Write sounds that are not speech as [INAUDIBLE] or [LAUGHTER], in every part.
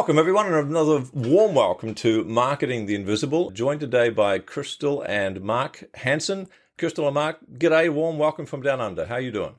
Welcome, everyone, and another warm welcome to Marketing the Invisible. Joined today by Crystal and Mark Hansen. Crystal and Mark, g'day, warm welcome from down under. How you doing?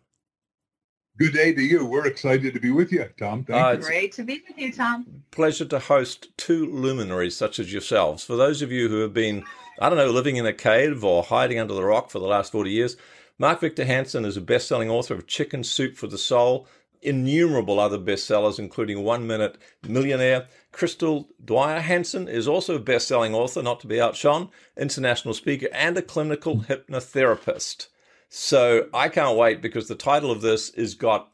Good day to you. We're excited to be with you, Tom. Thank uh, you. Great to be with you, Tom. Pleasure to host two luminaries such as yourselves. For those of you who have been, I don't know, living in a cave or hiding under the rock for the last 40 years, Mark Victor Hansen is a best-selling author of Chicken Soup for the Soul, innumerable other bestsellers, including One Minute Millionaire. Crystal Dwyer Hansen is also a best selling author, not to be outshone, international speaker, and a clinical hypnotherapist. So I can't wait because the title of this has got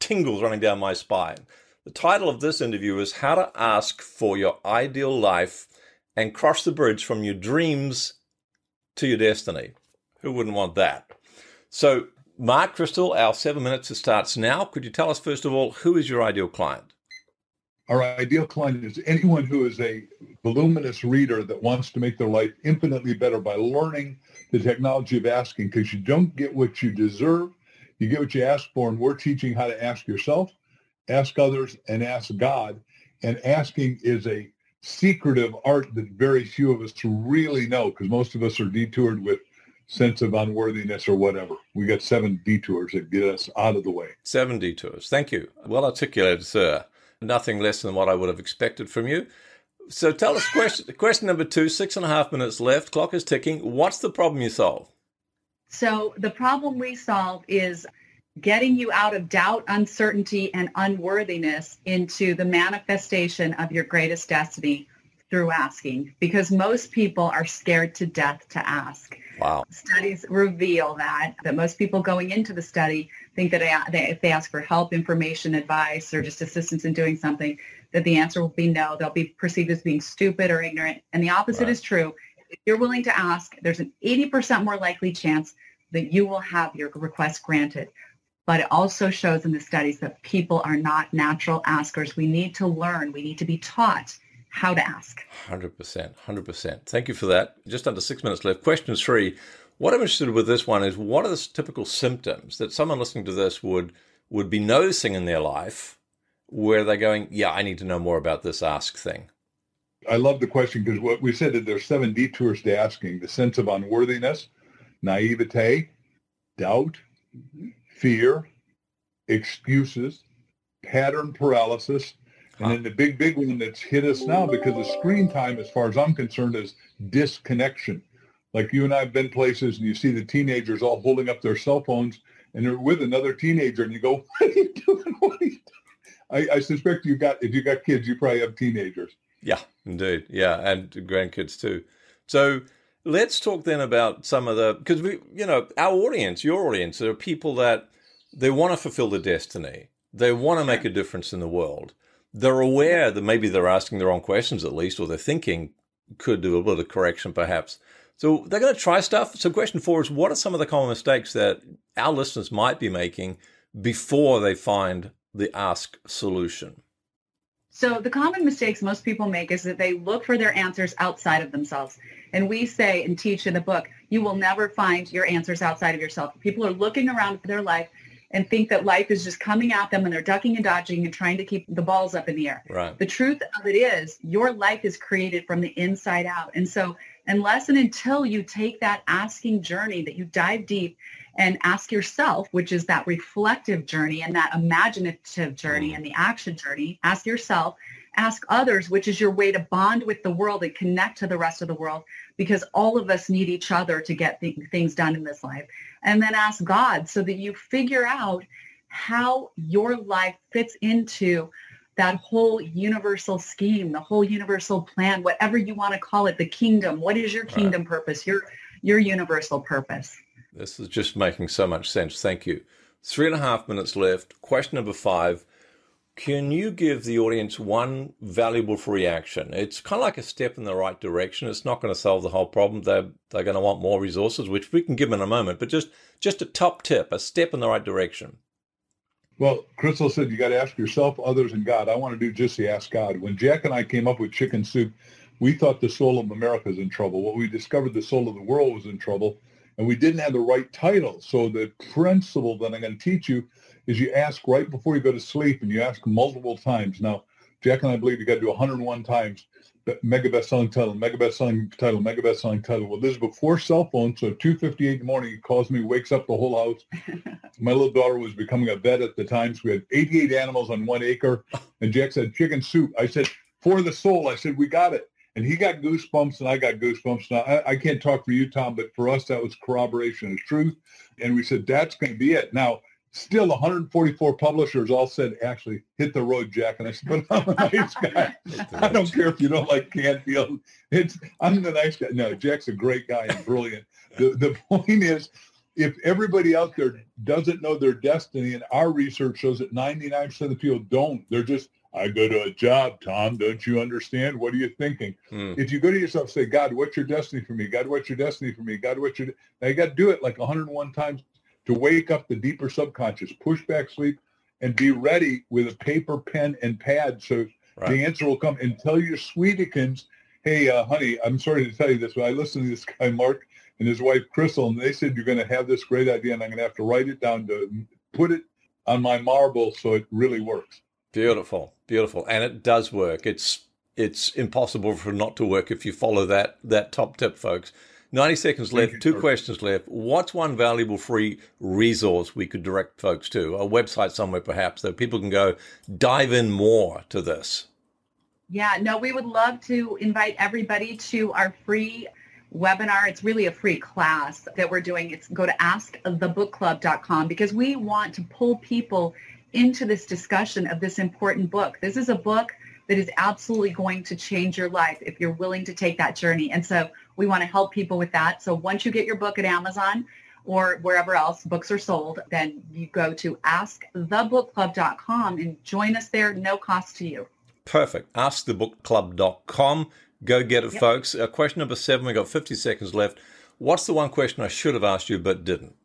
tingles running down my spine. The title of this interview is How to Ask for Your Ideal Life and Cross the Bridge from Your Dreams to Your Destiny. Who wouldn't want that? So Mark Crystal, our seven minutes starts now. Could you tell us, first of all, who is your ideal client? Our ideal client is anyone who is a voluminous reader that wants to make their life infinitely better by learning the technology of asking because you don't get what you deserve. You get what you ask for. And we're teaching how to ask yourself, ask others, and ask God. And asking is a secretive art that very few of us really know because most of us are detoured with sense of unworthiness or whatever. We got seven detours that get us out of the way. Seven detours. Thank you. Well articulated, sir. Nothing less than what I would have expected from you. So tell us question [LAUGHS] question number two, six and a half minutes left, clock is ticking. What's the problem you solve? So the problem we solve is getting you out of doubt, uncertainty, and unworthiness into the manifestation of your greatest destiny through asking because most people are scared to death to ask. Wow. Studies reveal that that most people going into the study think that they, if they ask for help, information, advice, or just assistance in doing something, that the answer will be no. They'll be perceived as being stupid or ignorant. And the opposite right. is true. If you're willing to ask, there's an 80% more likely chance that you will have your request granted. But it also shows in the studies that people are not natural askers. We need to learn. We need to be taught how to ask. 100%. 100%. Thank you for that. Just under six minutes left. Question three. What I'm interested with this one is what are the typical symptoms that someone listening to this would would be noticing in their life where they're going, yeah, I need to know more about this ask thing? I love the question because what we said that there's seven detours to asking, the sense of unworthiness, naivete, doubt, fear, excuses, pattern paralysis, and then the big, big one that's hit us now because of screen time, as far as I'm concerned, is disconnection. Like you and I have been places and you see the teenagers all holding up their cell phones and they're with another teenager and you go, [LAUGHS] what are you doing? What are you doing? I, I suspect you got, if you got kids, you probably have teenagers. Yeah, indeed. Yeah. And grandkids too. So let's talk then about some of the, because we, you know, our audience, your audience, are people that they want to fulfill their destiny. They want to make a difference in the world they're aware that maybe they're asking the wrong questions at least, or they're thinking could do a bit of correction perhaps. So they're going to try stuff. So question four is what are some of the common mistakes that our listeners might be making before they find the ask solution? So the common mistakes most people make is that they look for their answers outside of themselves. And we say and teach in the book, you will never find your answers outside of yourself. People are looking around their life and think that life is just coming at them and they're ducking and dodging and trying to keep the balls up in the air. Right. The truth of it is your life is created from the inside out. And so unless and until you take that asking journey that you dive deep and ask yourself, which is that reflective journey and that imaginative journey mm. and the action journey, ask yourself, ask others, which is your way to bond with the world and connect to the rest of the world because all of us need each other to get th- things done in this life. And then ask God so that you figure out how your life fits into that whole universal scheme, the whole universal plan, whatever you want to call it, the kingdom. What is your kingdom right. purpose? Your your universal purpose. This is just making so much sense. Thank you. Three and a half minutes left. Question number five. Can you give the audience one valuable free action? It's kind of like a step in the right direction. It's not going to solve the whole problem. They're, they're going to want more resources, which we can give them in a moment, but just, just a top tip, a step in the right direction. Well, Crystal said you got to ask yourself, others, and God. I want to do just the ask God. When Jack and I came up with chicken soup, we thought the soul of America is in trouble. Well, we discovered the soul of the world was in trouble, and we didn't have the right title. So the principle that I'm going to teach you is you ask right before you go to sleep and you ask multiple times. Now, Jack and I believe you got to do 101 times mega best-selling title, mega best-selling title, mega best-selling title. Well, this is before cell phone, so 2.58 in the morning, he calls me, wakes up the whole house. [LAUGHS] My little daughter was becoming a vet at the time, so we had 88 animals on one acre. And Jack said, chicken soup. I said, for the soul. I said, we got it. And he got goosebumps and I got goosebumps. Now, I, I can't talk for you, Tom, but for us, that was corroboration of truth. And we said, that's going to be it. Now, still 144 publishers all said, actually, hit the road, Jack. And I said, but I'm a nice [LAUGHS] guy. I don't care if you don't like Canfield. It's, I'm the nice guy. No, Jack's a great guy and brilliant. The, the [LAUGHS] point is, if everybody out there doesn't know their destiny, and our research shows that 99% of the people don't, they're just, I go to a job, Tom. Don't you understand? What are you thinking? Hmm. If you go to yourself, say, God, what's your destiny for me? God, what's your destiny for me? God, what's your... Now you got to do it like 101 times to wake up the deeper subconscious, push back sleep, and be ready with a paper, pen, and pad so right. the answer will come. And tell your sweetikins, hey, uh, honey, I'm sorry to tell you this, but I listened to this guy, Mark, and his wife, Crystal, and they said, you're going to have this great idea, and I'm going to have to write it down to put it on my marble so it really works. Beautiful, beautiful. And it does work. It's it's impossible for not to work if you follow that that top tip, folks. 90 seconds left, two questions left. What's one valuable free resource we could direct folks to? A website somewhere perhaps that people can go dive in more to this? Yeah, no, we would love to invite everybody to our free webinar. It's really a free class that we're doing. It's go to askthebookclub.com because we want to pull people into this discussion of this important book. This is a book that is absolutely going to change your life if you're willing to take that journey. And so we want to help people with that. So once you get your book at Amazon or wherever else books are sold, then you go to askthebookclub.com and join us there, no cost to you. Perfect. Askthebookclub.com. Go get it, yep. folks. Uh, question number seven. we've got 50 seconds left. What's the one question I should have asked you but didn't?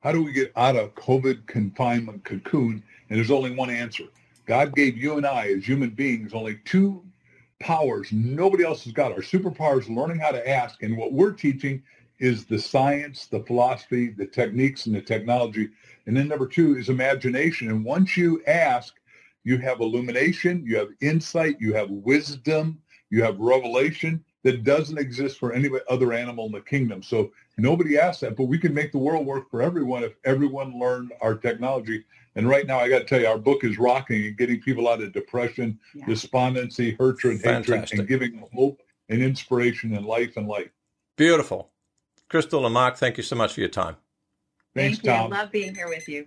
How do we get out of COVID confinement cocoon? And there's only one answer. God gave you and I as human beings only two powers nobody else has got. Our superpowers learning how to ask. And what we're teaching is the science, the philosophy, the techniques, and the technology. And then number two is imagination. And once you ask, you have illumination, you have insight, you have wisdom, you have revelation that doesn't exist for any other animal in the kingdom. So nobody asked that, but we can make the world work for everyone if everyone learned our technology. And right now, I got to tell you, our book is rocking and getting people out of depression, yeah. despondency, hatred, hatred, and giving them hope and inspiration in life and life. Beautiful. Crystal and Mark, thank you so much for your time. Thanks, Thank you. Tom. I love being here with you.